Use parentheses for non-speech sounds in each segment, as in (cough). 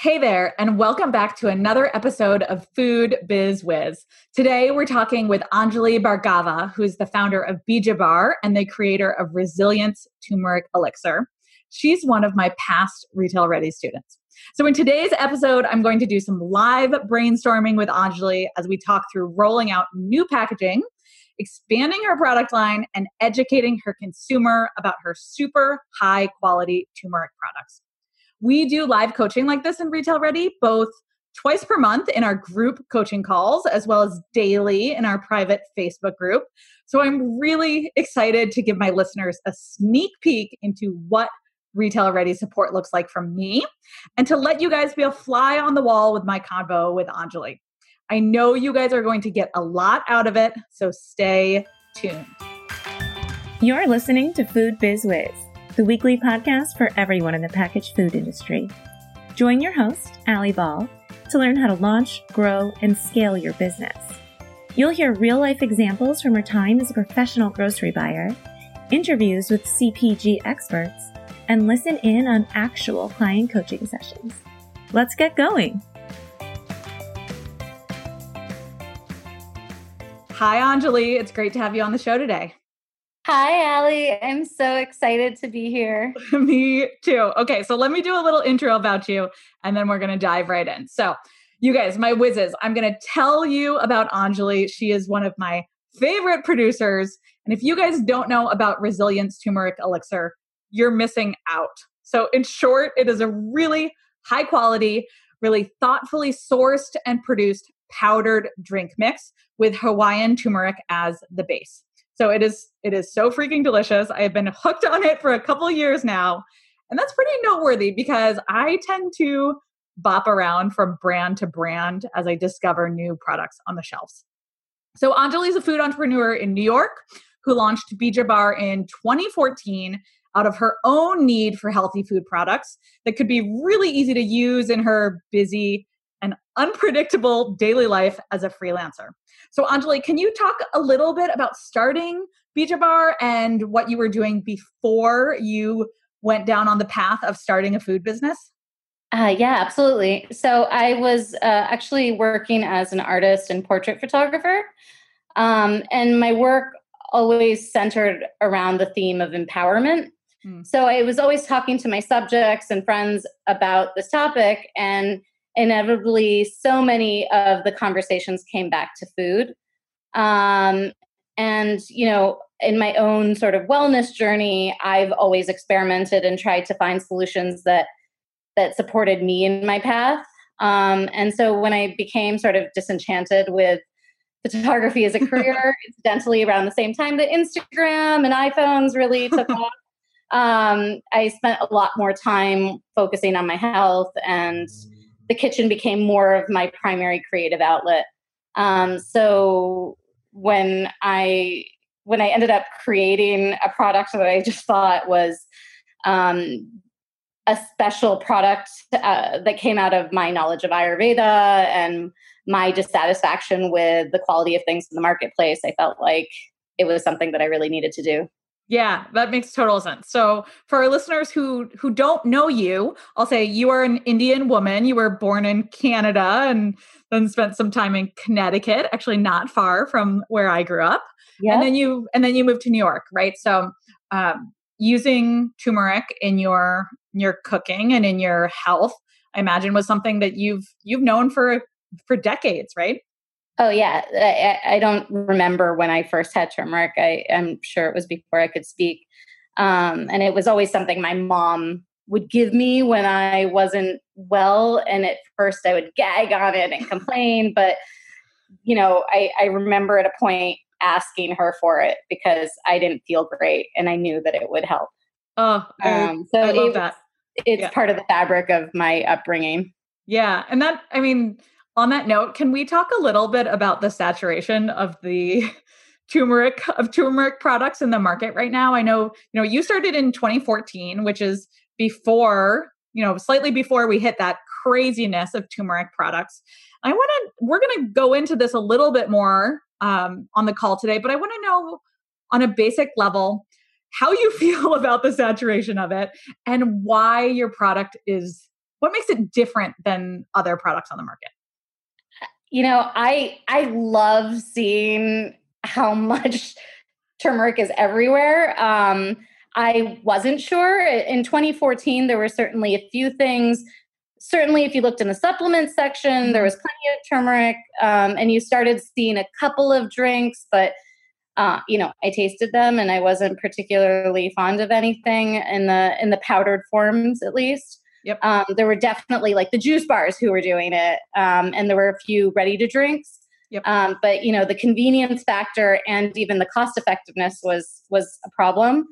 Hey there, and welcome back to another episode of Food Biz Wiz. Today we're talking with Anjali Bhargava, who is the founder of Bija Bar and the creator of Resilience Turmeric Elixir. She's one of my past Retail Ready students. So, in today's episode, I'm going to do some live brainstorming with Anjali as we talk through rolling out new packaging, expanding her product line, and educating her consumer about her super high quality turmeric products. We do live coaching like this in Retail Ready, both twice per month in our group coaching calls, as well as daily in our private Facebook group. So I'm really excited to give my listeners a sneak peek into what Retail Ready support looks like from me and to let you guys be a fly on the wall with my convo with Anjali. I know you guys are going to get a lot out of it, so stay tuned. You're listening to Food Biz Wiz the weekly podcast for everyone in the packaged food industry. Join your host, Ali Ball, to learn how to launch, grow, and scale your business. You'll hear real life examples from her time as a professional grocery buyer, interviews with CPG experts, and listen in on actual client coaching sessions. Let's get going. Hi, Anjali. It's great to have you on the show today. Hi, Ali. I'm so excited to be here. (laughs) me too. Okay, so let me do a little intro about you and then we're going to dive right in. So, you guys, my whizzes, I'm going to tell you about Anjali. She is one of my favorite producers. And if you guys don't know about Resilience Turmeric Elixir, you're missing out. So, in short, it is a really high quality, really thoughtfully sourced and produced powdered drink mix with Hawaiian turmeric as the base. So it is it is so freaking delicious. I have been hooked on it for a couple years now. And that's pretty noteworthy because I tend to bop around from brand to brand as I discover new products on the shelves. So Anjali is a food entrepreneur in New York who launched Bija Bar in 2014 out of her own need for healthy food products that could be really easy to use in her busy and unpredictable daily life as a freelancer. So, Anjali, can you talk a little bit about starting Bar and what you were doing before you went down on the path of starting a food business? Uh, yeah, absolutely. So, I was uh, actually working as an artist and portrait photographer. Um, and my work always centered around the theme of empowerment. Hmm. So I was always talking to my subjects and friends about this topic, and inevitably so many of the conversations came back to food. Um, and you know in my own sort of wellness journey i've always experimented and tried to find solutions that that supported me in my path. Um, and so when i became sort of disenchanted with photography as a (laughs) career incidentally around the same time that instagram and iphones really took (laughs) off um, i spent a lot more time focusing on my health and the kitchen became more of my primary creative outlet. Um, so when I when I ended up creating a product that I just thought was um, a special product uh, that came out of my knowledge of Ayurveda and my dissatisfaction with the quality of things in the marketplace, I felt like it was something that I really needed to do. Yeah, that makes total sense. So, for our listeners who who don't know you, I'll say you are an Indian woman. You were born in Canada and then spent some time in Connecticut, actually not far from where I grew up. Yeah. And then you and then you moved to New York, right? So, um, using turmeric in your your cooking and in your health, I imagine was something that you've you've known for for decades, right? Oh yeah, I, I, don't remember when I first had turmeric. I, am sure it was before I could speak, um, and it was always something my mom would give me when I wasn't well. And at first, I would gag on it and complain, but you know, I, I remember at a point asking her for it because I didn't feel great, and I knew that it would help. Oh, um, so I love it, that. It's yeah. part of the fabric of my upbringing. Yeah, and that I mean on that note, can we talk a little bit about the saturation of the (laughs) turmeric of turmeric products in the market right now? I know, you know, you started in 2014, which is before, you know, slightly before we hit that craziness of turmeric products. I want to we're going to go into this a little bit more um, on the call today, but I want to know on a basic level how you (laughs) feel about the saturation of it and why your product is what makes it different than other products on the market? You know, I I love seeing how (laughs) much turmeric is everywhere. Um, I wasn't sure. In 2014, there were certainly a few things. Certainly, if you looked in the supplement section, there was plenty of turmeric, um, and you started seeing a couple of drinks, but uh, you know, I tasted them, and I wasn't particularly fond of anything in the in the powdered forms, at least. Yep. Um, there were definitely like the juice bars who were doing it, um, and there were a few ready to drinks. Yep. Um, but you know, the convenience factor and even the cost effectiveness was was a problem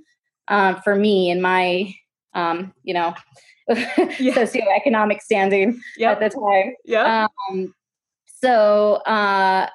um, for me in my um, you know (laughs) Yeah. socioeconomic standing Yep. at the time. Yeah. Um, so uh,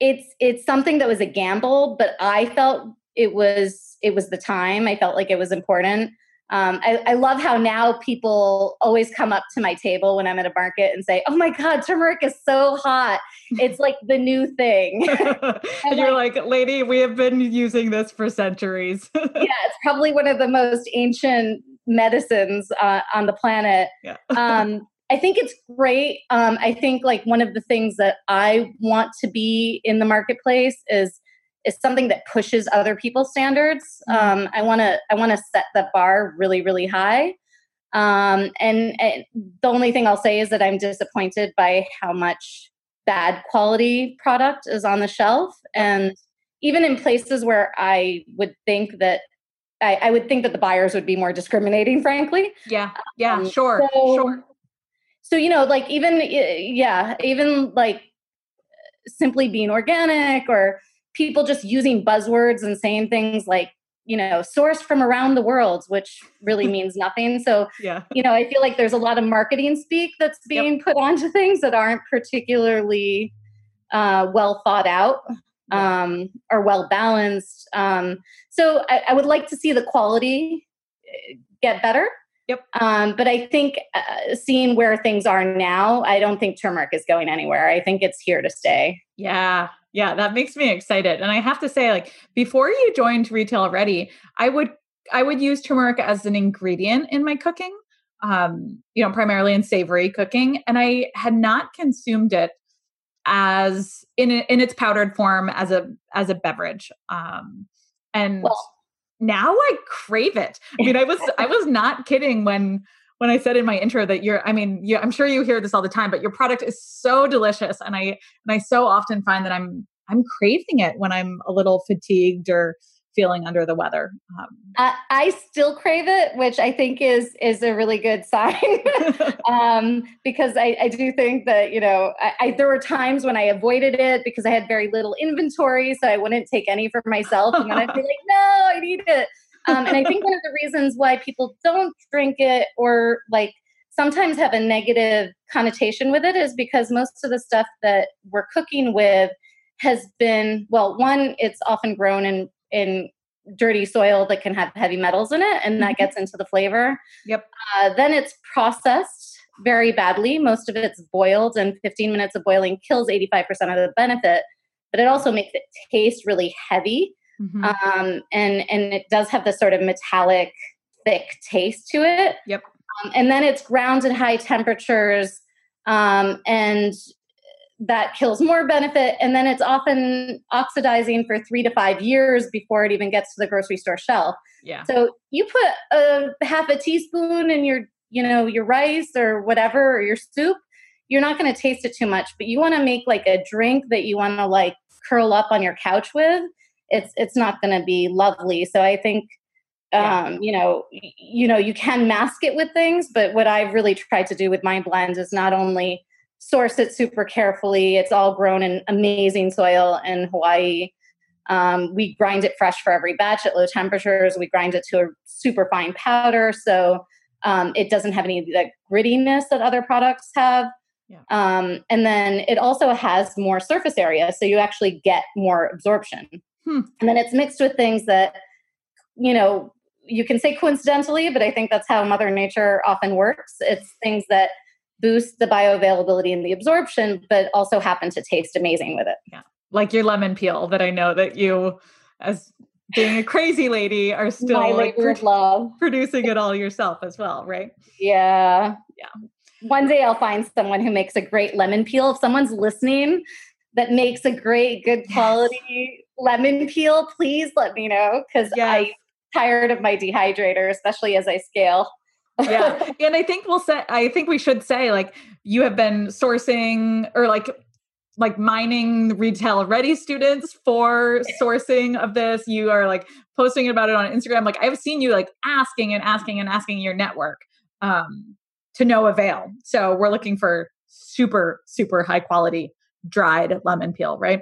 it's it's something that was a gamble, but I felt it was it was the time. I felt like it was important. Um, I, I love how now people always come up to my table when I'm at a market and say, "Oh my God, turmeric is so hot! It's like the new thing." (laughs) (laughs) and you're like, lady, we have been using this for centuries. (laughs) yeah, it's probably one of the most ancient medicines uh, on the planet. yeah. um, I think it's great. Um, I think like one of the things that I want to be in the marketplace is is something that pushes other people's standards. Um, I want to I want to set the bar really really high. Um, and, and the only thing I'll say is that I'm disappointed by how much bad quality product is on the shelf, and even in places where I would think that I, I would think that the buyers would be more discriminating, frankly. yeah. Yeah. Um, Sure. so- sure. so you know like even yeah even like simply being organic or people just using buzzwords and saying things like you know sourced from around the world which really (laughs) means nothing. So Yeah. you know i feel like there's a lot of marketing speak that's being put onto things that aren't particularly uh, well thought out um, or well balanced. Um, so I, I would like to see the quality uh, get better. Yep. um, but i think uh, seeing where things are now i don't think turmeric is going anywhere. I think it's here to stay. Yeah. Yeah. That makes me excited. And I have to say, like, before you joined Retail Ready, I would I would use turmeric as an ingredient in my cooking. Um, you know, primarily in savory cooking. And I had not consumed it as in in its powdered form as a as a beverage. Um and Well- now I crave it. I mean, I was I was not kidding when when I said in my intro that you're I mean, you, I'm sure you hear this all the time, but your product is so delicious and I and I so often find that I'm I'm craving it when I'm a little fatigued or feeling under the weather. Um, I, I still crave it which i think is is a really good (laughs) sign (laughs) um, because I, I do think that you know I, I, there were times when I avoided it because I had very little inventory, so I wouldn't take any for myself, and then I'd be like, "No, I need it." Um, and I think one of the reasons why people don't drink it or like sometimes have a negative connotation with it is because most of the stuff that we're cooking with has been well, one, it's often grown in in dirty soil that can have heavy metals in it, and that Mhm. gets into the flavor. Yep. Uh, then it's processed very badly. Most of it's boiled, and 15 minutes of boiling kills 85% of the benefit. But it also makes it taste really heavy, mhm. um, and and it does have this sort of metallic, thick taste to it. Yep. Um, and then it's ground at high temperatures, um, and that kills more benefit. And then it's often oxidizing for three to five years before it even gets to the grocery store shelf. yeah. So you put a half a teaspoon in your, you know, your rice or whatever, or your soup. You're not going to taste it too much, but you want to make like a drink that you want to like curl up on your couch with. It's it's not going to be lovely. So I think, Yeah. um, you know, you know, you can mask it with things, but what I've really tried to do with my blend is not only source it super carefully. It's all grown in amazing soil in Hawaii. Um, we grind it fresh for every batch at low temperatures. We grind it to a super fine powder, so um, it doesn't have any of the grittiness that other products have. Yeah. Um, and then it also has more surface area, so you actually get more absorption. Hmm. And then it's mixed with things that, you know, you can say coincidentally, but I think that's how Mother Nature often works. It's things that boost the bioavailability and the absorption, but also happen to taste amazing with it. Yeah. Like your lemon peel that I know that you as being a crazy lady are (laughs) still My like of love. producing it all yourself as well, right? Yeah. Yeah. One day I'll find someone who makes a great lemon peel. If someone's listening that makes a great, good quality lemon peel, please let me know because Yes. I'm tired of my dehydrator, especially as I scale. yeah (laughs) and i think we'll say i think we should say like you have been sourcing or like like mining retail ready students for sourcing of this you are like posting about it on instagram like i've seen you like asking and asking and asking your network um to no avail so we're looking for super super high quality dried lemon peel right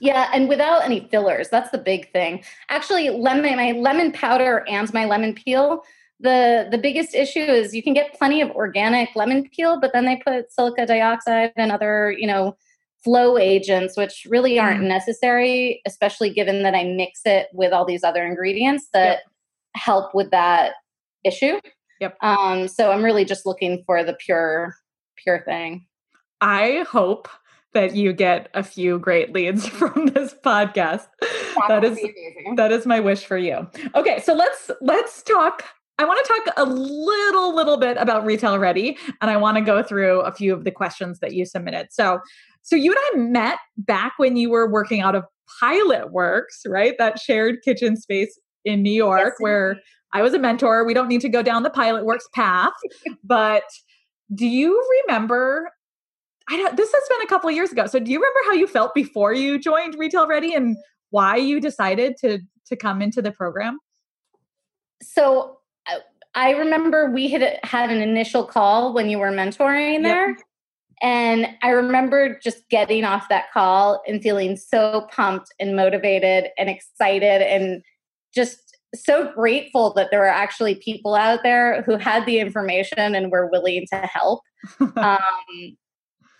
Yeah, and without any fillers. That's the big thing. Actually, lemon my lemon powder and my lemon peel. The the biggest issue is you can get plenty of organic lemon peel, but then they put silica dioxide and other, you know, flow agents which really aren't necessary, especially given that I mix it with all these other ingredients that help with that issue. Yep. Um so I'm really just looking for the pure pure thing. I hope that you get a few great leads (laughs) from this podcast. That would is that is my wish for you. Okay, so let's let's talk I want to talk a little little bit about retail ready and I want to go through a few of the questions that you submitted. So so you and I met back when you were working out of Pilot Works, right? That shared kitchen space in New York Yes, where. I was a mentor. We don't need to go down the Pilot Works path, (laughs) but do you remember I don't, this has been a couple of years ago. So do you remember how you felt before you joined Retail Ready and why you decided to to come into the program? So I- I remember we had had an initial call when you were mentoring Yep. there. And I remember just getting off that call and feeling so pumped and motivated and excited and just so grateful that there were actually people out there who had the information and were willing to help. (laughs) Um,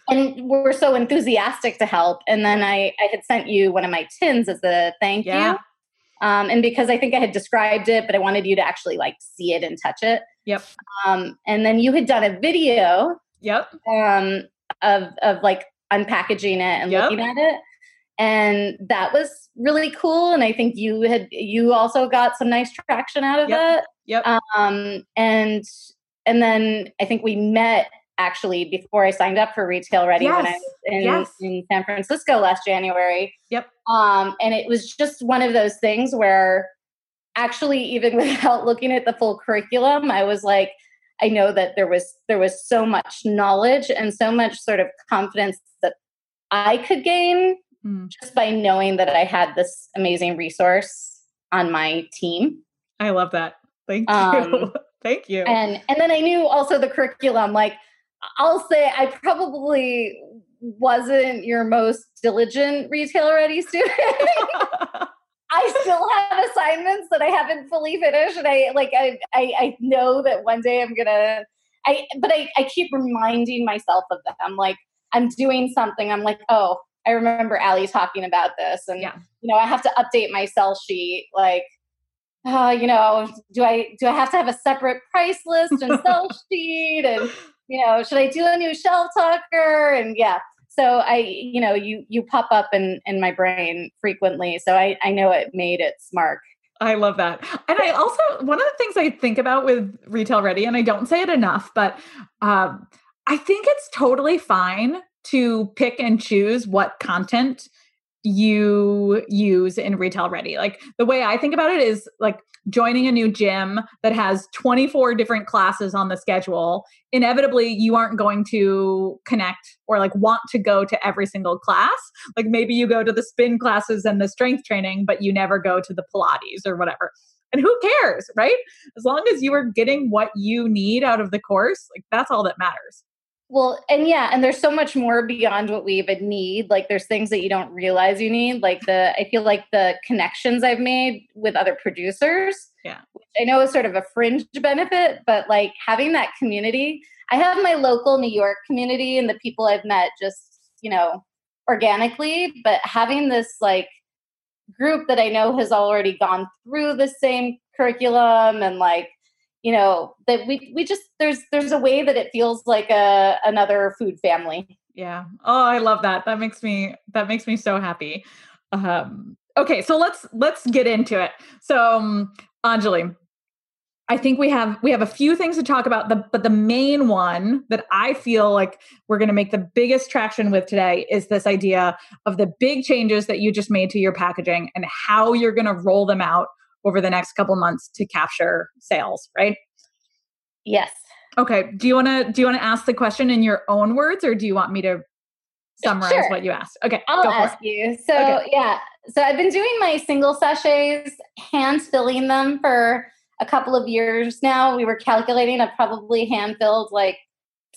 and were so enthusiastic to help. And then I, I had sent you one of my tins as a thank Yeah. you. Um, and because I think I had described it, but I wanted you to actually like see it and touch it. Yep. Um, and then you had done a video Yep. um, of of like unpackaging it and Yep. looking at it, and that was really cool. And I think you had you also got some nice traction out of Yep. it. Yep. Um, and and then I think we met actually before I signed up for Retail Ready when I was in, Yes. in San Francisco last January. Yep. Um, and it was just one of those things where actually even (laughs) without looking at the full curriculum, I was like, I know that there was there was so much knowledge and so much sort of confidence that I could gain Mm, just by knowing that I had this amazing resource on my team. I love that. Thank you. Um, (laughs) Thank you. And and then I knew also the curriculum. Like I'll say I probably wasn't your most diligent retail ready student. I still have assignments that I haven't fully finished, and I like I I, I know that one day I'm gonna. I but I I keep reminding myself of them. Like I'm doing something. I'm like, oh, I remember Ali talking about this, and Yeah. you know I have to update my sell sheet. Like, uh, you know, do I do I have to have a separate price list and sell (laughs) sheet, and you know, should I do a new shelf talker? And yeah, so I, you know, you you pop up in in my brain frequently, so I I know it made its mark. I love that. And I also, one of the things I think about with Retail Ready, and I don't say it enough, but um, I think it's totally fine to pick and choose what content you use in Retail Ready. Like the way I think about it is like joining a new gym that has 24 different classes on the schedule. Inevitably, you aren't going to connect or like want to go to every single class like maybe you go to the spin classes and the strength training but you never go to the pilates or whatever and who cares right as long as you are getting what you need out of the course like that's all that matters Well, and yeah, and there's so much more beyond what we even need. Like there's things that you don't realize you need. Like the I feel like the connections I've made with other producers. Yeah. Which I know is sort of a fringe benefit, but like having that community. I have my local New York community and the people I've met just, you know, organically, but having this like group that I know has already gone through the same curriculum and like you know that we we just there's there's a way that it feels like a another food family yeah oh i love that that makes me that makes me so happy um okay, so let's let's get into it. So, um, Anjali, I think we have we have a few things to talk about. The but the main one that I feel like we're going to make the biggest traction with today is this idea of the big changes that you just made to your packaging and how you're going to roll them out over the next couple months to capture sales. Right? Yes. Okay. Do you want to do you want to ask the question in your own words, or do you want me to summarize Sure. what you asked? Okay. I'll ask it. you. So Okay. yeah, so I've been doing my single sachets, hand filling them for a couple of years now. We were calculating. I've probably hand filled like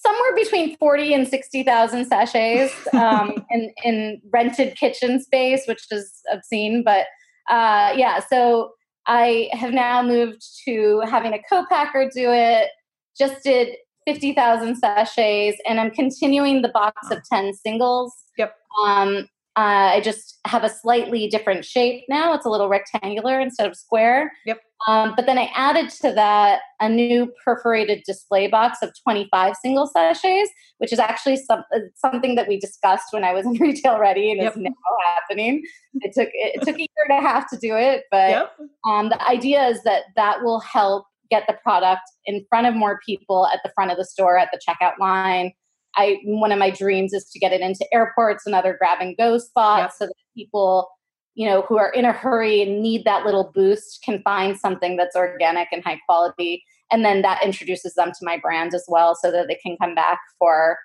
somewhere between forty and sixty thousand sachets (laughs) um, in in rented kitchen space, which is obscene. But uh, yeah, so I have now moved to having a co-packer do it. Just did. 50,000 sachets, and I'm continuing the box of 10 singles. Yep. Um, uh, I just have a slightly different shape now. It's a little rectangular instead of square. Yep. Um, but then I added to that a new perforated display box of 25 single sachets, which is actually some, uh, something that we discussed when I was in (laughs) retail ready and Yep. is now happening. It took it took a year and a half to do it, but Yep. um, the idea is that that will help get the product in front of more people at the front of the store at the checkout line i one of my dreams is to get it into airports and other grab and go spots Yep. so that people you know who are in a hurry and need that little boost can find something that's organic and high quality and then that introduces them to my brand as well so that they can come back for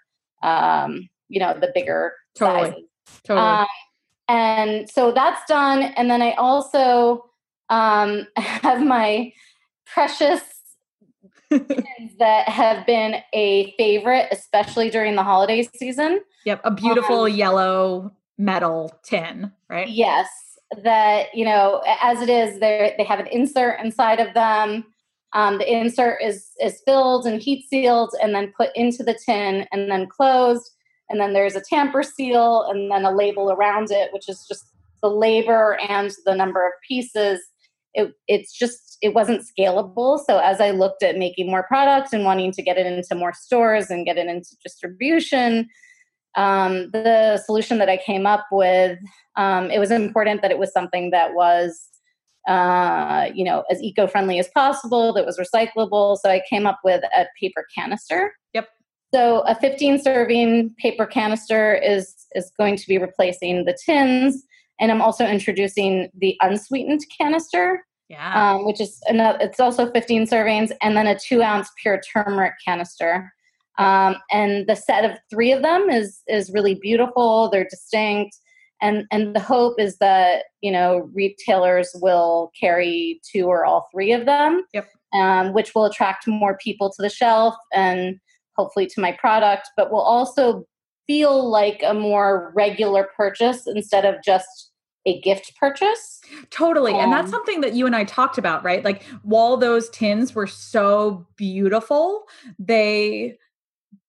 um, you know the bigger Totally. sizes Totally. um, and so that's done. And then I also um, (laughs) have my precious that have been a favorite, especially during the holiday season. yep. A beautiful um, yellow metal tin, right? Yes, that you know, as it is, they they have an insert inside of them. Um, the insert is is filled and heat sealed, and then put into the tin, and then closed. And then there's a tamper seal, and then a label around it, which is just the labor and the number of pieces. It, it's just it wasn't scalable. So as I looked at making more products and wanting to get it into more stores and get it into distribution, um, the solution that I came up with, um, it was important that it was something that was, uh, you know, as eco-friendly as possible, that was recyclable. So I came up with a paper canister. Yep. So a 15 serving paper canister is is going to be replacing the tins, and I'm also introducing the unsweetened canister Yeah. um, which is another. It's also 15 servings, and then a two ounce pure turmeric canister. Um, and the set of three of them is is really beautiful. They're distinct, and and the hope is that you know retailers will carry two or all three of them. Yep. Um, which will attract more people to the shelf and hopefully to my product, but will also feel like a more regular purchase instead of just a gift purchase. Totally. and that's Um, something that you and I talked about, right? Like while those tins were so beautiful, they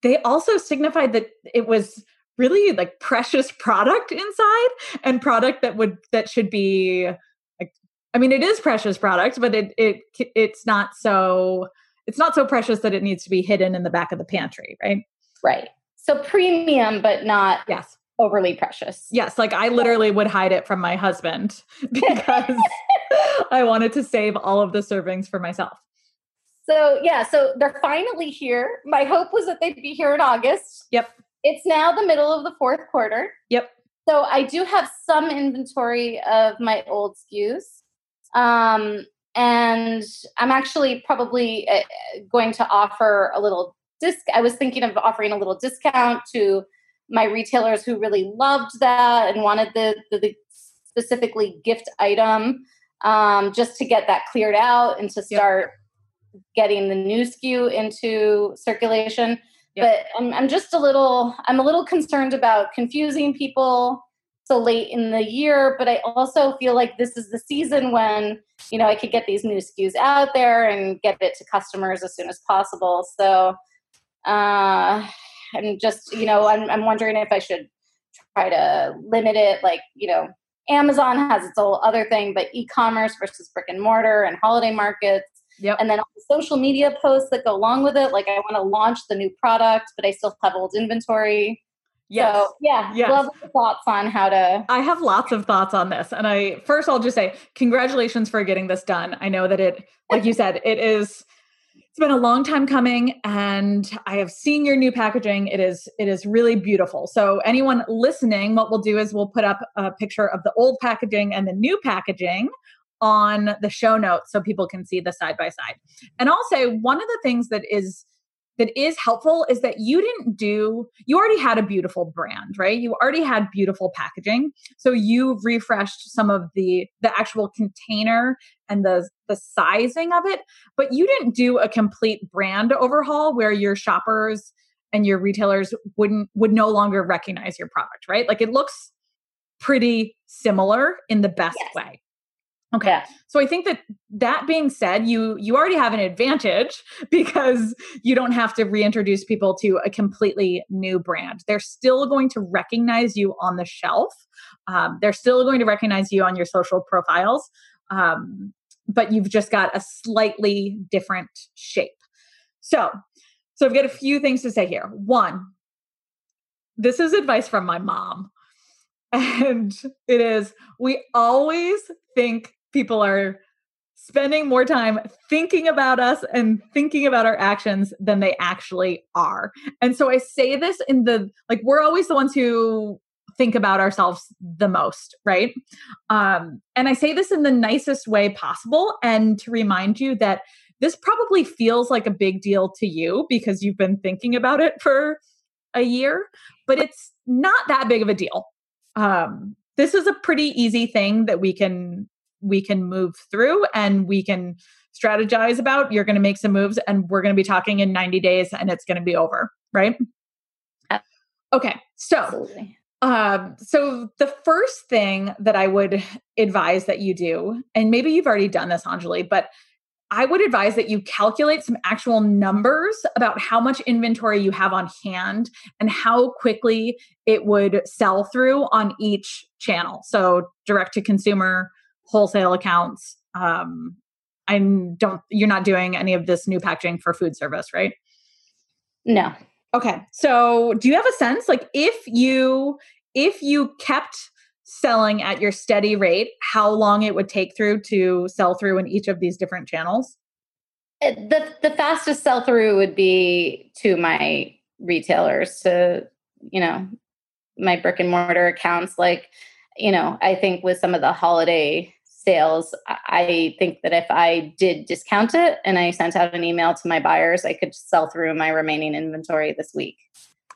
they also signified that it was really like precious product inside and product that would that should be like I mean it is precious product, but it it it's not so it's not so precious that it needs to be hidden in the back of the pantry, right? Right. So premium, but not Yes. Overly precious. Yes, like I literally would hide it from my husband (laughs) because (laughs) I wanted to save all of the servings for myself. So yeah, so they're finally here. My hope was that they'd be here in August. Yep. It's now the middle of the fourth quarter. Yep. So I do have some inventory of my old SKUs. Um, and I'm actually probably uh, going to offer a little disc. I was thinking of offering a little discount to my retailers who really loved that and wanted the, the, the specifically gift item um, just to get that cleared out and to Yep. start getting the new SKU into circulation. Yep. But I'm, I'm just a little, I'm a little concerned about confusing people so late in the year. But I also feel like this is the season when you know I could get these new SKUs out there and get it to customers as soon as possible. So uh, I'm just, you know, I'm, I'm wondering if I should try to limit it, like you know. Amazon has its whole other thing, but e-commerce versus brick and mortar and holiday markets Yep. and then all the social media posts that go along with it like i want to launch the new product but i still have old inventory Yes. So yeah, Yes. love thoughts on how to. I have lots of thoughts on this. And I first I'll just say congratulations for getting this done. I know that it, like you said, it is it's been a long time coming and I have seen your new packaging. It is it is really beautiful. So anyone listening, what we'll do is we'll put up a picture of the old packaging and the new packaging on the show notes so people can see the side by side. And I'll say one of the things that is that is helpful is that you didn't do you already had a beautiful brand right? You already had beautiful packaging. So you refreshed some of the the actual container and the the sizing of it but you didn't do a complete brand overhaul where your shoppers and your retailers wouldn't would no longer recognize your product right? Like it looks pretty similar in the best Yes. way okay. So i think that that being said you you already have an advantage (laughs) because you don't have to reintroduce people to a completely new brand. They're still going to recognize you on the shelf. Um, they're still going to recognize you on your social profiles. Um, but you've just got a slightly different shape. So so i've got a few things to say here. One this is advice from my mom. (laughs) And it is we always think people are spending more time thinking about us and thinking about our actions than they actually are. And so I say this in the like we're always the ones who think about ourselves the most, right? Um and I say this in the nicest way possible and to remind you that this probably feels like a big deal to you because you've been thinking about it for a year, but it's not that big of a deal. Um this is a pretty easy thing that we can we can move through and we can strategize about. You're going to make some moves and we're going to be talking in 90 days and it's going to be over, right? Okay. So, Absolutely. um, so the first thing that I would advise that you do, and maybe you've already done this, Anjali, but I would advise that you calculate some actual numbers about how much inventory you have on hand and how quickly it would sell through on each channel. So direct to consumer, wholesale accounts. Um, I don't. You're not doing any of this new packaging for food service, right? No. Okay. So, do you have a sense like if you if you kept selling at your steady rate, how long it would take through to sell through in each of these different channels? Uh, the the fastest sell through would be to my retailers to you know my brick and mortar accounts like you know i think with some of the holiday sales i think that if i did discount it and i sent out an email to my buyers i could sell through my remaining inventory this week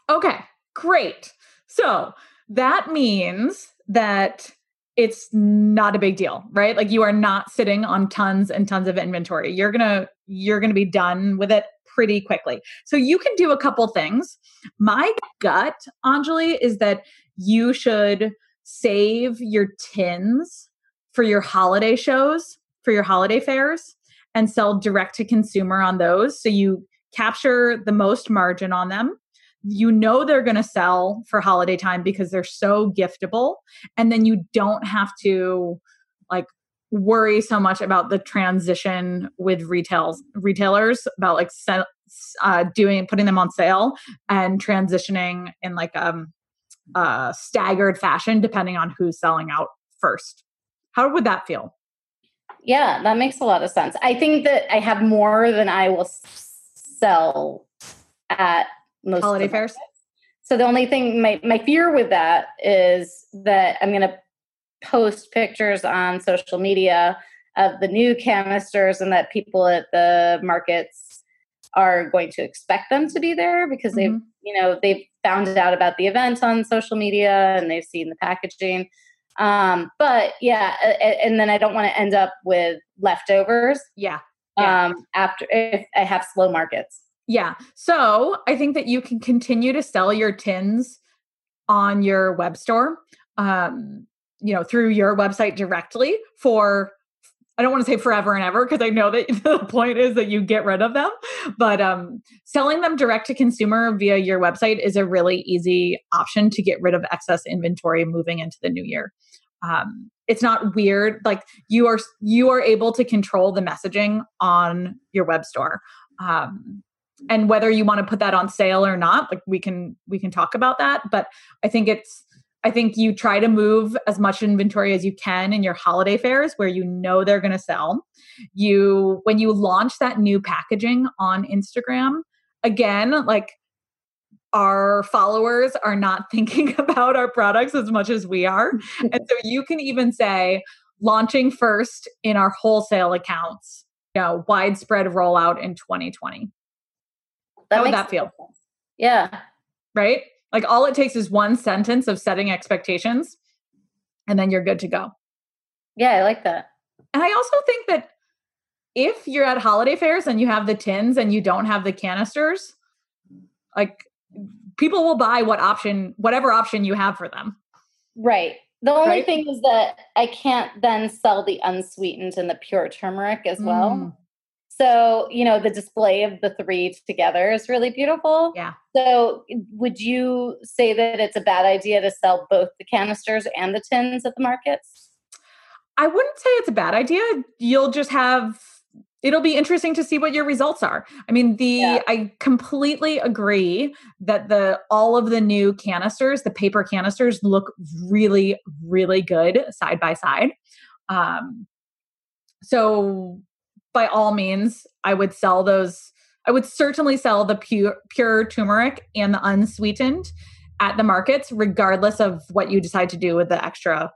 Okay, great. So, that means that it's not a big deal, right? Like you are not sitting on tons and tons of inventory. You're going to you're going to be done with it pretty quickly. So you can do a couple things. My gut, Anjali, is that you should save your tins for your holiday shows, for your holiday fairs and sell direct to consumer on those. So you capture the most margin on them. You know they're going to sell for holiday time because they're so giftable. And then you don't have to like worry so much about the transition with retails retailers about like uh, doing putting them on sale and transitioning in like um uh staggered fashion depending on who's selling out first how would that feel yeah that makes a lot of sense i think that i have more than i will sell at most holiday fairs So the only thing, my, my fear with that is that I'm going to post pictures on social media of the new canisters and that people at the markets are going to expect them to be there because they've, Mhm. you know, they've found out about the event on social media and they've seen the packaging. Um, but yeah, and then I don't want to end up with leftovers yeah Yeah. um, after if I have slow markets. Yeah. So I think that you can continue to sell your tins on your web store, um, you know, through your website directly for, I don't want to say forever and ever because I know that (laughs) the point is that you get rid of them, but um, selling them direct to consumer via your website is a really easy option to get rid of excess inventory moving into the new year. Um, it's not weird. Like you are, you are able to control the messaging on your web store. Um, and whether you want to put that on sale or not like we can we can talk about that but i think it's i think you try to move as much inventory as you can in your holiday fairs where you know they're going to sell you when you launch that new packaging on instagram again like our followers are not (laughs) thinking about our products as much as we are (laughs) and so you can even say launching first in our wholesale accounts you know widespread rollout in 2020 That how would that feel sense. Yeah. right? Like all it takes is one sentence of setting expectations and then you're good to go. Yeah, I like that. And I also think that if you're at holiday fairs and you have the tins and you don't have the canisters, like people will buy what option, whatever option you have for them. Right. The only Right? thing is that I can't then sell the unsweetened and the pure turmeric as well. Mm, So, you know, the display of the three together is really beautiful. Yeah. So, would you say that it's a bad idea to sell both the canisters and the tins at the markets? I wouldn't say it's a bad idea. You'll just have it'll be interesting to see what your results are. I mean, the Yeah. I completely agree that the all of the new canisters, the paper canisters look really really good side by side. Um so by all means, I would sell those I would certainly sell the pure pure turmeric and the unsweetened at the markets regardless of what you decide to do with the extra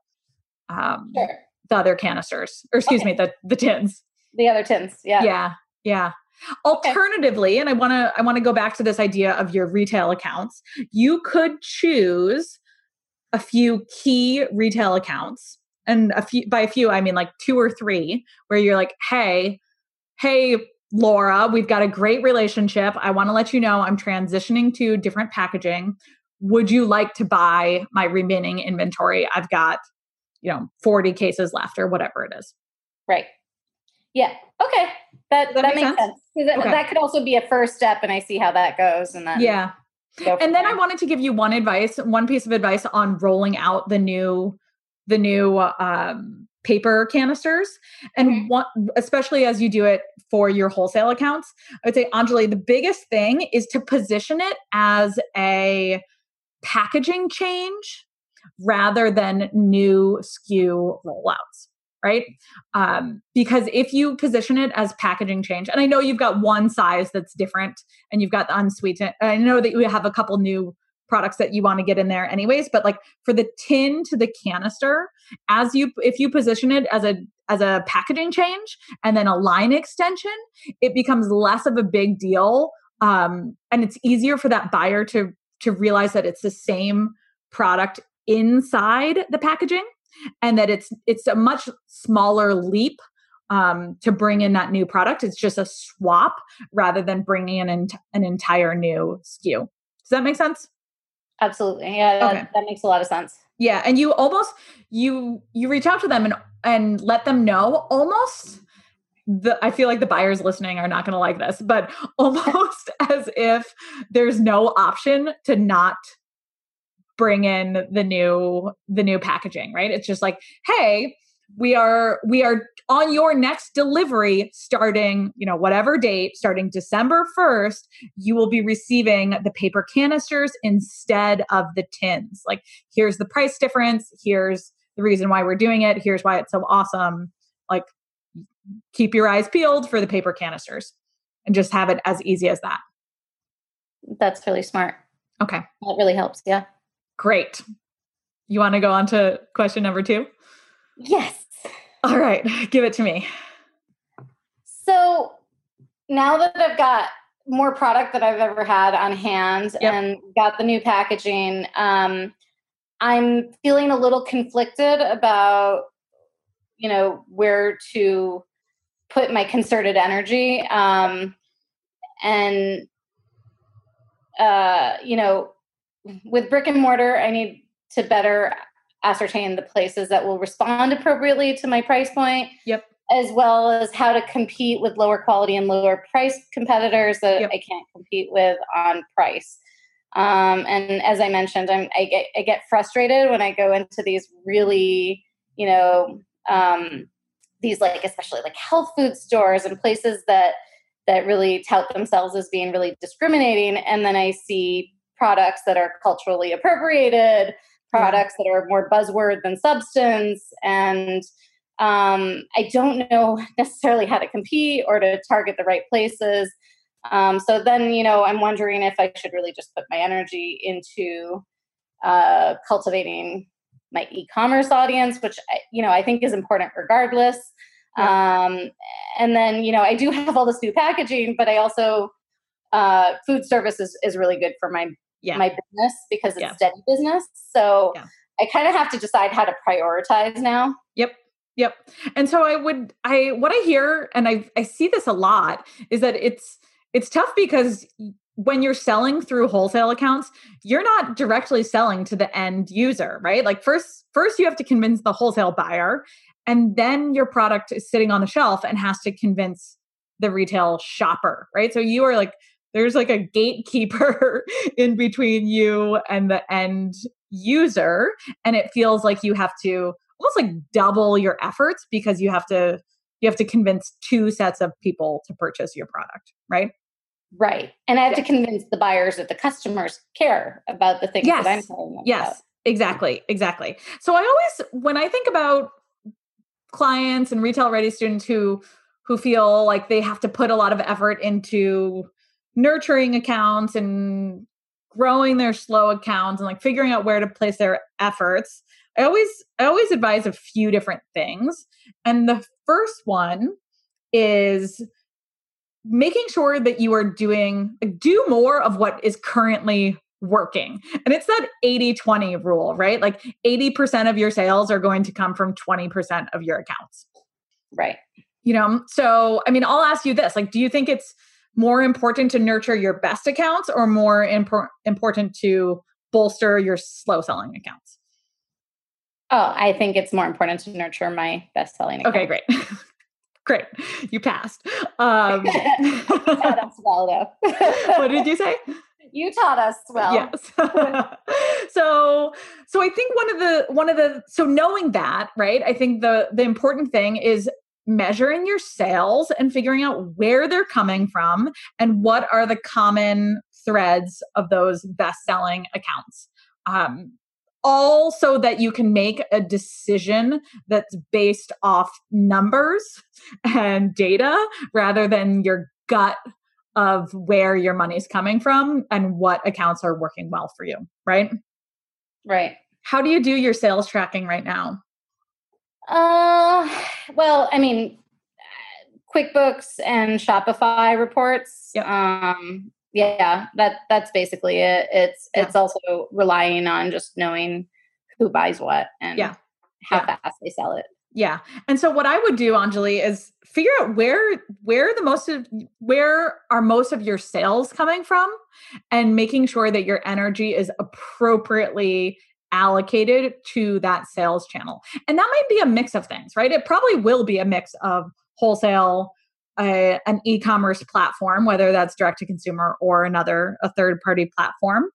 um Sure. the other canisters or excuse Okay. me the the tins The other tins. Yeah. yeah yeah alternatively and i want to i want to go back to this idea of your retail accounts you could choose a few key retail accounts and a few by a few i mean like two or three where you're like hey hey laura we've got a great relationship i want to let you know i'm transitioning to different packaging would you like to buy my remaining inventory i've got you know 40 cases left or whatever it is Right. Yeah. Okay. That that, that makes sense? sense. That, Okay. that could also be a first step, and I see how that goes, and then yeah and then I wanted to give you one advice, one piece of advice on rolling out the new, the new um, paper canisters, and Mhm. one, especially as you do it for your wholesale accounts. I would say, Anjali, the biggest thing is to position it as a packaging change rather than new SKU rollouts. Right. Um, because if you position it as packaging change, and I know you've got one size that's different and you've got the unsweetened. I know that you have a couple new products that you want to get in there anyways, but like for the tin to the canister, as you if you position it as a as a packaging change and then a line extension, it becomes less of a big deal. Um, and it's easier for that buyer to to realize that it's the same product inside the packaging and that it's it's a much smaller leap um, to bring in that new product. It's just a swap rather than bringing in an, an entire new SKU. Does that make sense? absolutely. Yeah, that, Okay. that makes a lot of sense. Yeah, and you almost you you reach out to them and and let them know almost the I feel like the buyers listening are not going to like this, but (laughs) almost as if there's no option to not bring in the new the new packaging, right? It's just like, "Hey, we are we are on your next delivery starting, you know, whatever date, starting December 1st, you will be receiving the paper canisters instead of the tins. Like here's the price difference, here's the reason why we're doing it, here's why it's so awesome. Like keep your eyes peeled for the paper canisters and just have it as easy as that. That's really smart. Okay, That really helps. Yeah. Great. You want to go on to question number 2? Yes. All right, give it to me. So now that I've got more product that I've ever had on hand Yep. and got the new packaging, um, I'm feeling a little conflicted about, you know, where to put my concerted energy. Um, and, uh, you know, with brick and mortar, I need to better ascertain the places that will respond appropriately to my price point Yep. as well as how to compete with lower quality and lower price competitors that Yep. I can't compete with on price. Um, and as I mentioned, I'm, I get I get frustrated when I go into these really, you know, um, these like especially like health food stores and places that that really tout themselves as being really discriminating and then i see products that are culturally appropriated products that are more buzzword than substance and um, i don't know (laughs) necessarily how to compete or to target the right places um, so then you know i'm wondering if i should really just put my energy into uh, cultivating my e-commerce audience which you know i think is important regardless yeah. um, and then you know i do (laughs) have all this new packaging but i also uh, food service is, is really good for my yeah. my business because it's yeah. steady business so i kind of have to decide how to prioritize now. Yep yep. And so i would i what i hear and i i see this a lot is that it's it's tough because when you're selling through wholesale accounts you're not directly selling to the end user right? Like first first you have to convince the wholesale buyer and then your product is sitting on the shelf and has to convince the retail shopper right? So you are like there's like a gatekeeper (laughs) in between you and the end user and it feels like you have to almost like double your efforts because you have to you have to convince two sets of people to purchase your product right right and i have yeah. to convince the buyers that the customers care about the things yes. that i'm telling them yes about. exactly exactly so i always when i think about clients and retail ready students who who feel like they have to put a lot of effort into nurturing accounts and growing their slow accounts and like figuring out where to place their efforts i always i always advise a few different things and the first one is making sure that you are doing do more of what is currently working. And it's that 80 20 rule, right? Like 80% of your sales are going to come from 20% of your accounts. Right. You know, so I mean, I'll ask you this like, do you think it's more important to nurture your best accounts or more impor- important to bolster your slow selling accounts? Oh, I think it's more important to nurture my best selling accounts. Okay, great. (laughs) great. You passed. Um, (laughs) That's well, though. (laughs) what did you say? you taught us well. Yes. so so I think one of the one of the so knowing that, right? I think the the important thing is measuring your sales and figuring out where they're coming from and what are the common threads of those best-selling accounts. Um, all so that you can make a decision that's based off numbers and data rather than your gut of where your money's coming from and what accounts are working well for you, right? Right. How do you do your sales tracking right now? Uh, well, I mean, QuickBooks and Shopify reports. Yep. Um, yeah, that that's basically it. It's yeah. it's also relying on just knowing who buys what and yeah. how yeah. fast they sell it. Yeah. And so what I would do, Anjali, is figure out where where the most of where are most of your sales coming from and making sure that your energy is appropriately allocated to that sales channel. And that might be a mix of things, right? It probably will be a mix of wholesale, uh, an e-commerce platform, whether that's direct to consumer or another a third party platform.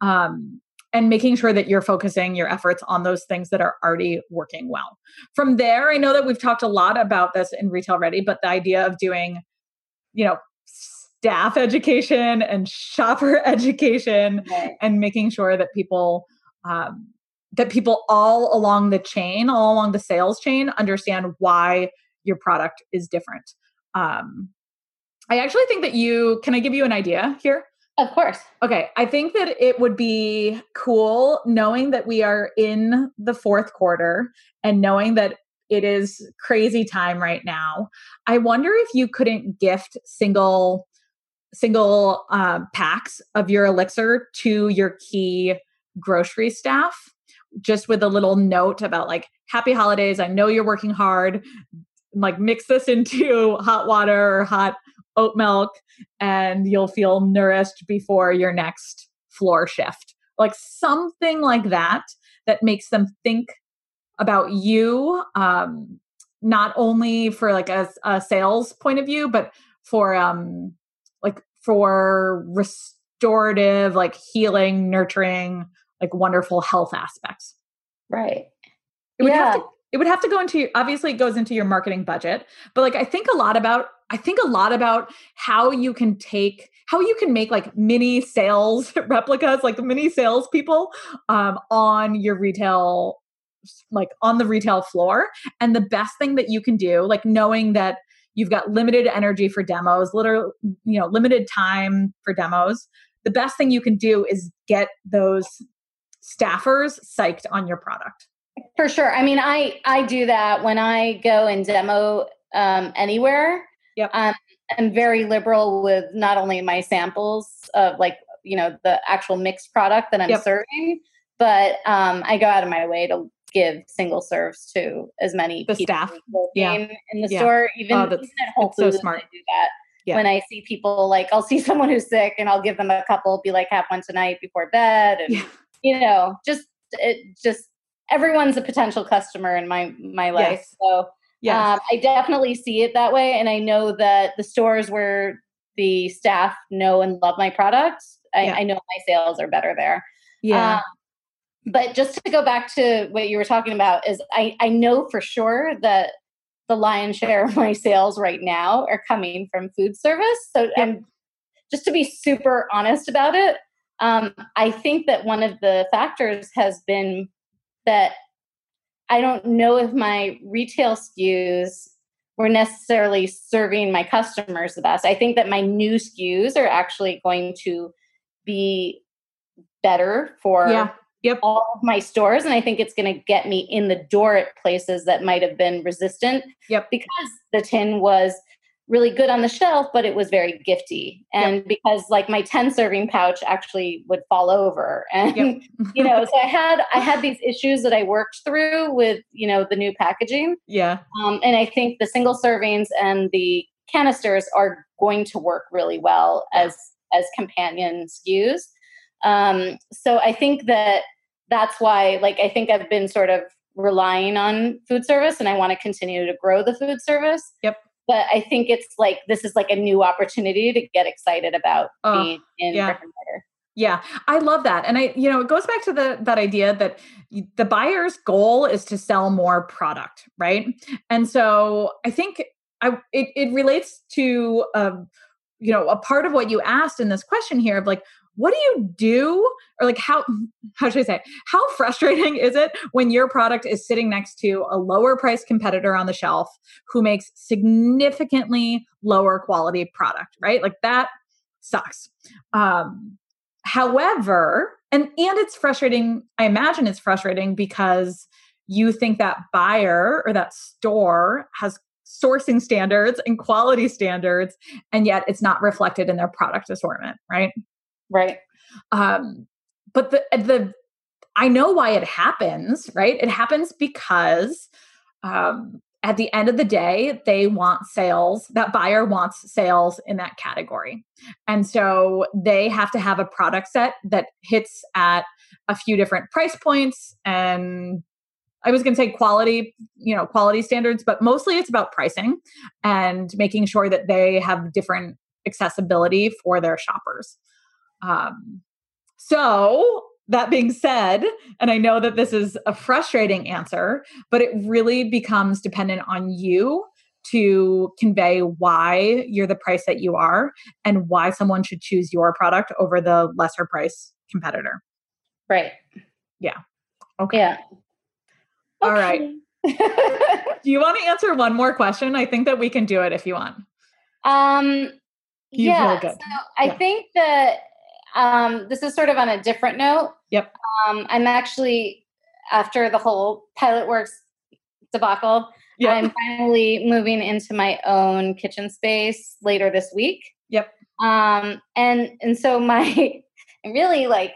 Um, and making sure that you're focusing your efforts on those things that are already working well. From there, I know that we've talked a lot about this in Retail Ready, but the idea of doing, you know, staff education and shopper (laughs) education right. and making sure that people um, that people all along the chain, all along the sales chain, understand why your product is different. Um, I actually think that you can I give you an idea here? Of course. Okay. I think that it would be cool knowing that we are in the fourth quarter and knowing that it is crazy time right now. I wonder if you couldn't gift single single um, packs of your elixir to your key grocery staff just with a little note about like happy holidays i know you're working hard like mix this into (laughs) hot water or hot oat milk and you'll feel nourished before your next floor shift. Like something like that that makes them think about you um not only for like a, a sales point of view but for um like for restorative like healing nurturing like wonderful health aspects right it would yeah. have to it would have to go into obviously it goes into your marketing budget but like i think a lot about i think a lot about how you can take how you can make like mini sales (laughs) replicas like mini salespeople um, on your retail like on the retail floor and the best thing that you can do like knowing that you've got limited energy for demos literally you know limited time for demos the best thing you can do is get those staffers psyched on your product for sure i mean i i do that when i go and demo um, anywhere yep um, i'm very liberal with not only my samples of like you know the actual mixed product that i'm yep. serving but um, i go out of my way to give single serves to as many the staff yeah. in the yeah. store even, oh, even at whole foods so smart. I do that yeah. when i see people like i'll see (laughs) someone who's sick and i'll give them a couple be like have one tonight before bed and yeah. You know just it just everyone's a potential customer in my my life yes. so yeah um, i definitely see it that way and i know that the stores where the staff know and love my products I, yeah. I know my sales are better there yeah um, but just to go back to what you were talking about is I, I know for sure that the lion's share of my sales right now are coming from food service. So I'm just to be super honest about it, um, I think that one of the factors has been that I don't know if my retail SKUs were necessarily serving my customers the best. I think that my new SKUs are actually going to be better for yeah yep. all of my stores. And I think it's going to get me in the door at places that might have been resistant. Yep. Because the tin was really good on the shelf, but it was very gifty. And yep. because like my 10 serving pouch actually would fall over. And yep. you know, so I (laughs) had I had these issues that I worked through with, you know, the new packaging. Yeah. Um, and I think the single servings and the canisters are going to work really well as as companion SKUs. Um, so I think that that's why, like, I think I've been sort of relying on food service and I want to continue to grow the food service. Yep. But I think it's like this is like a new opportunity to get excited about oh, being in yeah. brick and mortar. Yeah, I love that. And I, you know, it goes back to the that idea that the buyer's goal is to sell more product, right? And so I think I it, it relates to um, you know, a part of what you asked in this question here of like, what do you do? Or like how (laughs) how should i say how frustrating is it when your product is sitting next to a lower price competitor on the shelf who makes significantly lower quality product right? Like that sucks. Um however and and it's frustrating i imagine it's frustrating because you think that buyer or that store has sourcing standards and quality standards and yet it's not reflected in their product assortment right Right. Um, but the the I know why it happens, right? It happens because um, at the end of the day, they want sales. That buyer wants sales in that category. And so they have to have a product set that hits at a few different price points and I was going to say quality, you know, quality standards, but mostly it's about pricing and making sure that they have different accessibility for their shoppers. Um, so, that being said, and I know that this is a frustrating answer, but it really becomes dependent on you to convey why you're the price that you are and why someone should choose your product over the lesser price competitor. Right. Yeah. Okay. Yeah. All okay. right. (laughs) do you want to answer one more question? I think that we can do it if you want. Um yeah. Really so I yeah. think that um, this is sort of on a different note. Yep. Um, I'm actually after the whole Pilot Works debacle. Yep. I'm finally moving into my own kitchen space later this week. Yep. Um, and and so my (laughs) I'm really like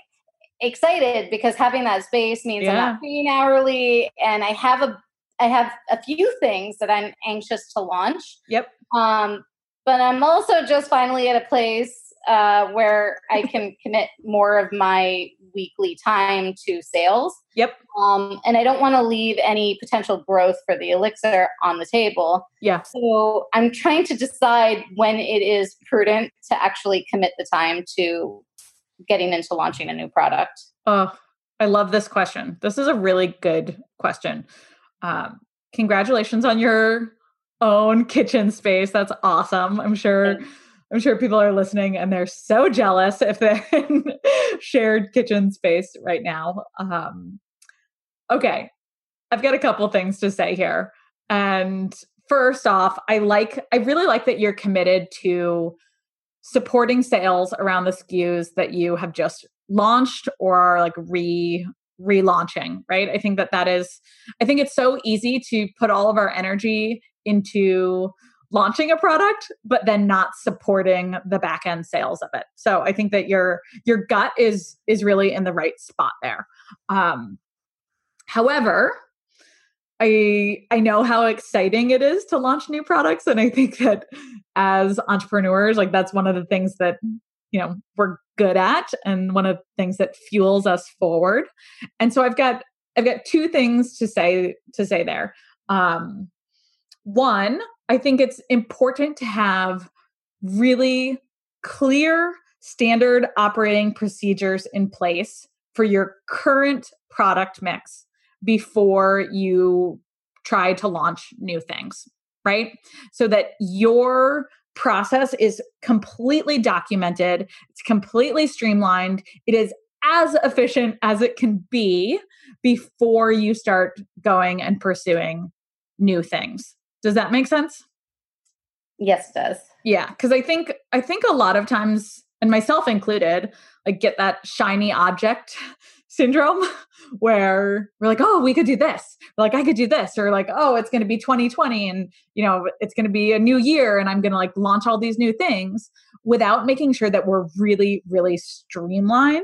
excited because having that space means yeah. I'm not paying hourly, and I have a I have a few things that I'm anxious to launch. Yep. Um, but I'm also just finally at a place uh, where I (laughs) can commit more of my weekly time to sales. Yep. Um, and I don't want to leave any potential growth for the elixir on the table. Yeah. So I'm trying to decide when it is prudent to actually commit the time to getting into launching a new product. Oh, I love this question. This is a really good question. Um, congratulations on your own kitchen space. That's awesome. I'm sure. I'm sure people are listening and they're so jealous if they're (laughs) in shared kitchen space right now. Um, okay, I've got a couple things to say here. And first off, I like, I really like that you're committed to supporting sales around the SKUs that you have just launched or like re relaunching right i think that that is i think it's so easy to put all of our energy into launching a product but then not supporting the back end sales of it. So i think that your your gut is is really in the right spot there. Um however i i know how exciting it is to launch new products and i think that as entrepreneurs like that's one of the things that you know we're good at and one of the things that fuels us forward. And so i've got i've got two things to say to say there. Um one i think it's important to have really clear standard operating procedures in place for your current product mix before you try to launch new things right so that your process is completely documented, it's completely streamlined, it is as efficient as it can be before you start going and pursuing new things. Does that make sense? Yes, it does. Yeah, because I think I think a lot of times, and myself included, like get that shiny object (laughs) syndrome (laughs) where we're like, oh, we could do this. We're like, I could do this. Or like, oh, it's going to be 2020 and, you know, it's going to be a new year and I'm going to like launch all these new things without making sure that we're really, really streamlined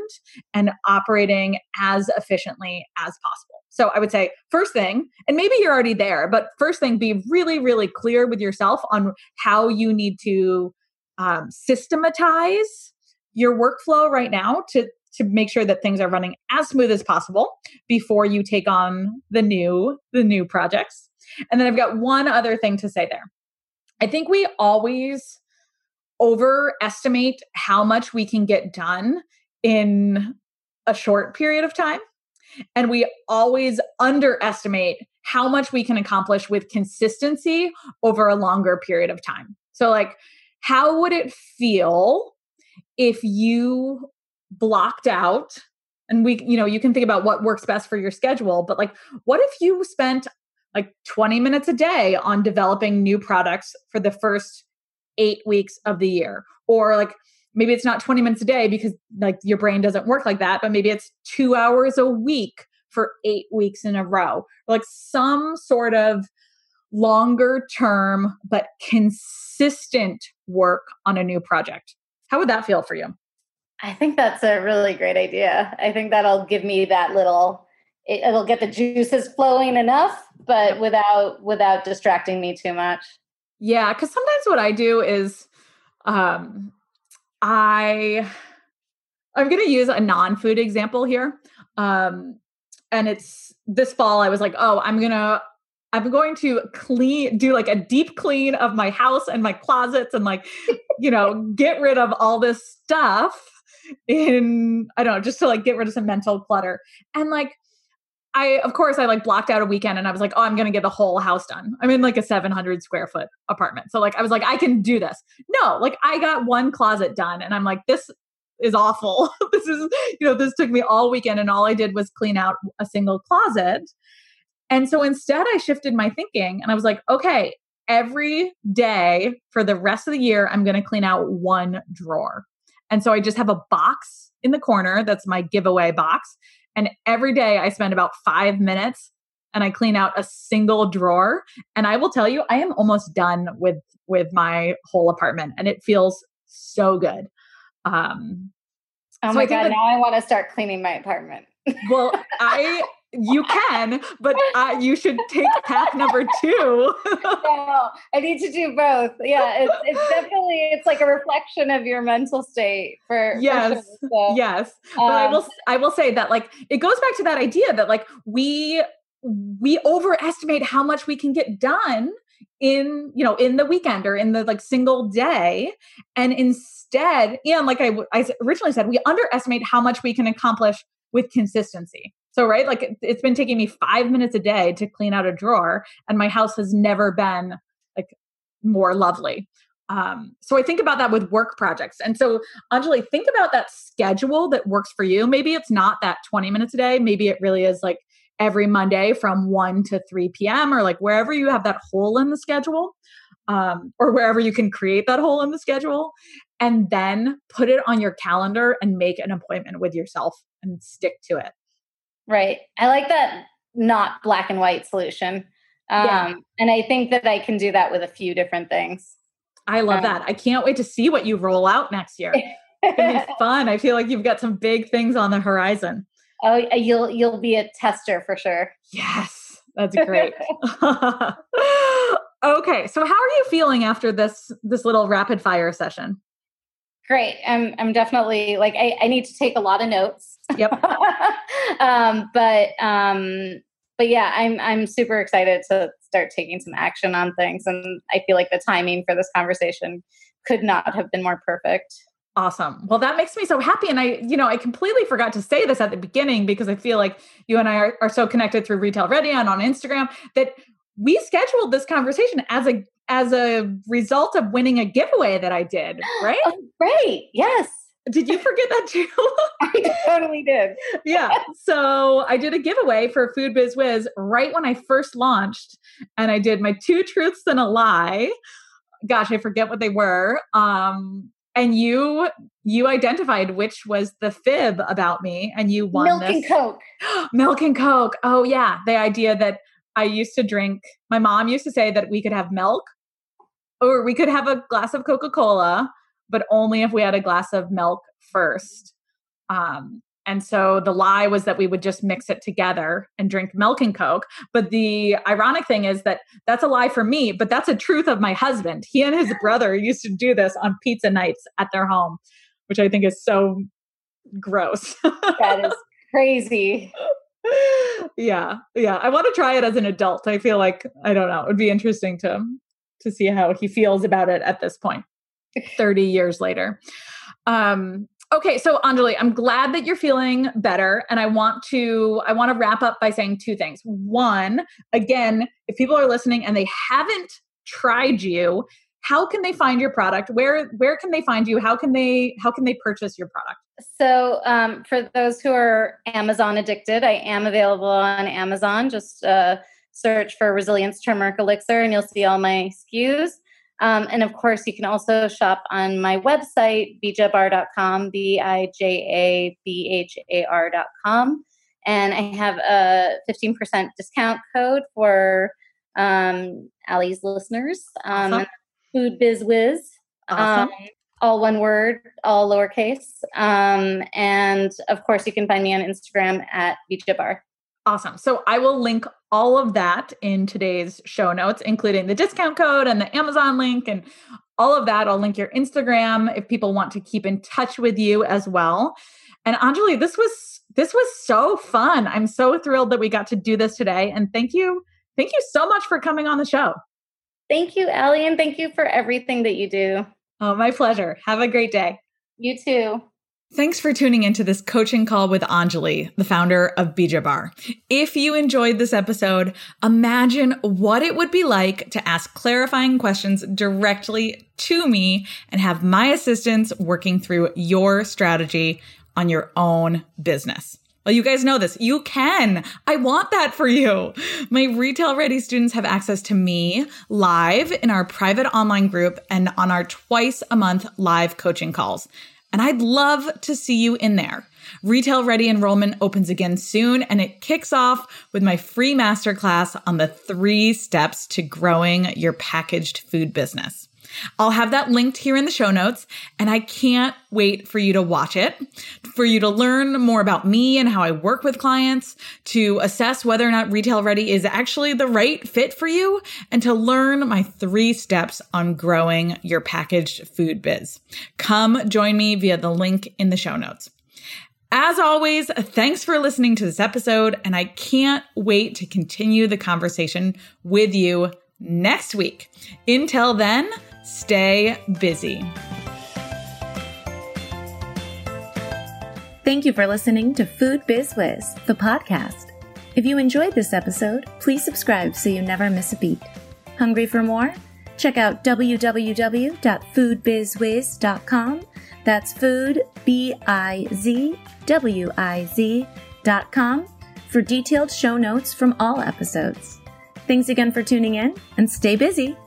and operating as efficiently as possible. So I would say, first thing, and maybe you're already there, but first thing, be really, really clear with yourself on how you need to um, systematize your workflow right now to to make sure that things are running as smooth as possible before you take on the new the new projects. And then I've got one other thing to say there. I think we always overestimate how much we can get done in a short period of time. And we always underestimate how much we can accomplish with consistency over a longer period of time. So, like, how would it feel if you blocked out and we you know you can think about what works best for your schedule but like what if you spent like 20 minutes a day on developing new products for the first 8 weeks of the year or like maybe it's not 20 minutes a day because like your brain doesn't work like that but maybe it's 2 hours a week for 8 weeks in a row like some sort of longer term but consistent work on a new project how would that feel for you I think that's a really great idea. I think that'll give me that little it, will get the juices flowing enough, but without without distracting me too much. Yeah, cuz sometimes what I do is um I I'm going to use a non-food example here. Um and it's this fall I was like, "Oh, I'm going to I'm going to clean, do like a deep clean of my house and my closets and like, you (laughs) know, get rid of all this stuff in I don't know, just to like get rid of some mental clutter. And like I of course I like blocked out a weekend and I was like, oh, I'm gonna get the whole house done. I'm in like a 700 square foot apartment. So like I was like, I can do this. No, like I got one closet done and I'm like, this is awful. (laughs) this is, you know, this took me all weekend and all I did was clean out a single closet. And so instead I shifted my thinking and I was like, okay, every day for the rest of the year, I'm to clean out one drawer. And so I just have a box in the corner that's my giveaway box. And every day I spend about five minutes and I clean out a single drawer. And I will tell you, I am almost done with with my whole apartment and it feels so good. Um Oh so my god, that, now I want to start cleaning my apartment. well, (laughs) I you can, but uh, you should take path number two. (laughs) no, I need to do both. Yeah, it's, it's definitely it's like a reflection of your mental state. For yes, for sure. so, yes. But um, I will I will say that like it goes back to that idea that like we we overestimate how much we can get done in you know in the weekend or in the like single day and instead and like I, I originally said we underestimate how much we can accomplish with consistency So, right, like it's been taking me five minutes a day to clean out a drawer, and my house has never been like more lovely. Um, so I think about that with work projects. And so, Anjali, think about that schedule that works for you. Maybe it's not that 20 minutes a day. Maybe it really is like every Monday from 1 to 3 p.m. or like wherever you have that hole in the schedule um, or wherever you can create that hole in the schedule. And then put it on your calendar and make an appointment with yourself and stick to it. Right. I like that not black and white solution. Um, yeah. And I think that I can do that with a few different things. I love um, that. I can't wait to see what you roll out next year. It'll be (laughs) fun. I feel like you've got some big things on the horizon. Oh, you'll you'll be a tester for sure. Yes, that's great. (laughs) okay, so how are you feeling after this this little rapid fire session? Great. I'm I'm definitely like I, I need to take a lot of notes. Yep. (laughs) um, but um, but yeah, I'm I'm super excited to start taking some action on things, and I feel like the timing for this conversation could not have been more perfect. Awesome. Well, that makes me so happy. And I, you know, I completely forgot to say this at the beginning because I feel like you and I are, are so connected through Retail Ready and on Instagram that we scheduled this conversation as a as a result of winning a giveaway that I did, right? Oh, right. Yes. Did you forget that too? (laughs) I totally did. yeah. So I did a giveaway for Food Biz Wiz right when I first launched, and I did my two truths and a lie. Gosh, I forget what they were. Um, and you you identified which was the fib about me and you won milk this. and coke (gasps) milk and coke oh yeah the idea that i used to drink my mom used to say that we could have milk or we could have a glass of coca-cola but only if we had a glass of milk first um, and so the lie was that we would just mix it together and drink milk and Coke. But the ironic thing is that that's a lie for me, but that's a truth of my husband. He and his brother used to do this on pizza nights at their home, which I think is so gross. that is crazy. (laughs) yeah. Yeah. I want to try it as an adult. I feel like, I don't know, it would be interesting to to see how he feels about it at this point 30 years later. Um, Okay, so Anjali, I'm glad that you're feeling better and I want to I want to wrap up by saying two things. One, again, if people are listening and they haven't tried you, how can they find your product? Where where can they find you? How can they how can they purchase your product? So, um, for those who are Amazon addicted, I am available on Amazon. Just uh, search for Resilience Turmeric Elixir, and you'll see all my SKUs. Um, and of course, you can also shop on my website, bijabhar.com, B I J A B H A R.com. And I have a 15% discount code for um, Allie's listeners. Um, awesome. Food Biz Wiz. Awesome. Um, all one word, all lowercase. Um, and of course, you can find me on Instagram at bijabhar. Awesome. So I will link all of that in today's show notes, including the discount code and the Amazon link and all of that. I'll link your Instagram if people want to keep in touch with you as well. And Anjali, this was this was so fun. I'm so thrilled that we got to do this today. And thank you. Thank you so much for coming on the show. Thank you, Ellie, and thank you for everything that you do. Oh, my pleasure. Have a great day. You too. Thanks for tuning into this coaching call with Anjali, the founder of Bija Bhar. If you enjoyed this episode, imagine what it would be like to ask clarifying questions directly to me and have my assistants working through your strategy on your own business. Well, you guys know this. You can. I want that for you. My retail ready students have access to me live in our private online group and on our twice a month live coaching calls and I'd love to see you in there. Retail Ready enrollment opens again soon, and it kicks off with my free masterclass on the three steps to growing your packaged food business. I'll have that linked here in the show notes, and I can't wait for you to watch it, for you to learn more about me and how I work with clients, to assess whether or not Retail Ready is actually the right fit for you, and to learn my three steps on growing your packaged food biz. Come join me via the link in the show notes. As always, thanks for listening to this episode, and I can't wait to continue the conversation with you next week. Until then, Stay busy. Thank you for listening to Food Biz Wiz, the podcast. If you enjoyed this episode, please subscribe so you never miss a beat. Hungry for more? Check out www.foodbizwiz.com. That's food, B I Z W I Z.com for detailed show notes from all episodes. Thanks again for tuning in and stay busy.